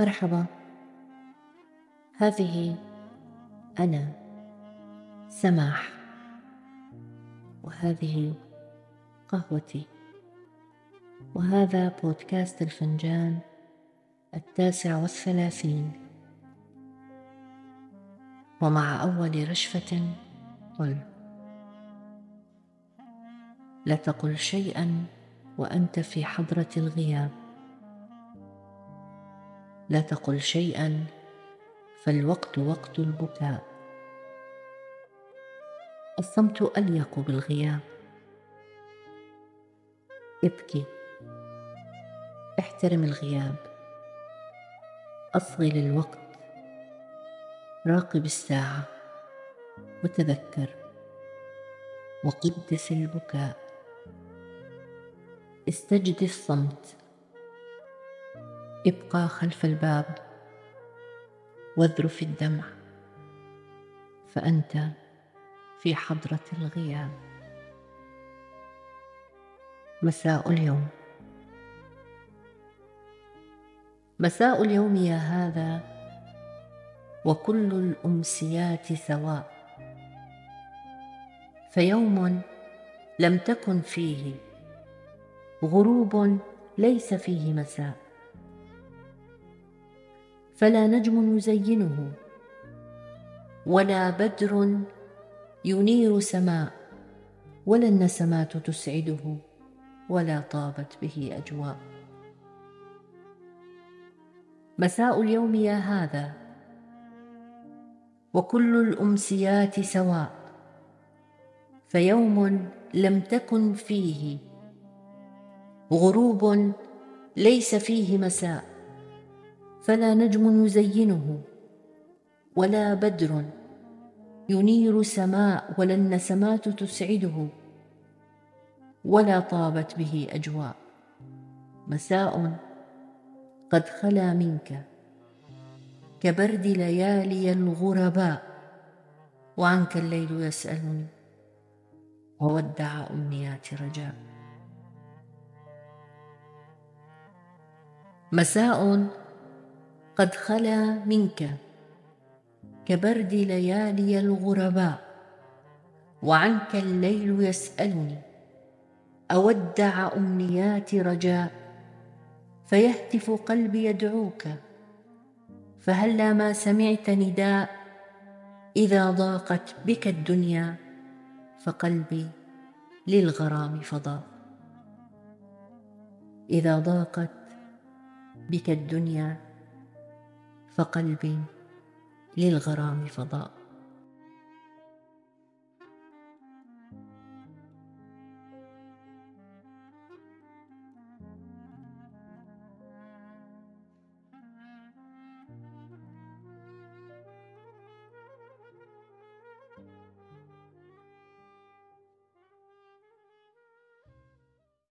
مرحبا. هذه أنا سماح. وهذه قهوتي. وهذا بودكاست الفنجان التاسع والثلاثين. ومع أول رشفة قل. لا تقل شيئا وأنت في حضرة الغياب. لا تقل شيئا فالوقت وقت البكاء. الصمت أليق بالغياب. ابكي. احترم الغياب. أصغي للوقت. راقب الساعة. وتذكر. وقدس البكاء. استجد الصمت. ابقى خلف الباب واذرف الدمع فأنت في حضرة الغياب. مساء اليوم. مساء اليوم يا هذا وكل الأمسيات سواء. فيوم لم تكن فيه غروب ليس فيه مساء. فلا نجم يزينه. ولا بدر ينير سماء ولا النسمات تسعده ولا طابت به أجواء. مساء اليوم يا هذا وكل الأمسيات سواء. فيوم لم تكن فيه غروب ليس فيه مساء. فلا نجم يزينه ولا بدر ينير سماء ولا النسمات تسعده ولا طابت به أجواء. مساء قد خلا منك كبرد ليالي الغرباء وعنك الليل يسألني وودع أمنيات رجاء. مساء قد خلا منك كبرد ليالي الغرباء وعنك الليل يسألني اودع امنيات رجاء فيهتف قلبي يدعوك فهلا ما سمعت نداء؟ إذا ضاقت بك الدنيا فقلبي للغرام فضاء إذا ضاقت بك الدنيا فقلبي للغرام فضاء.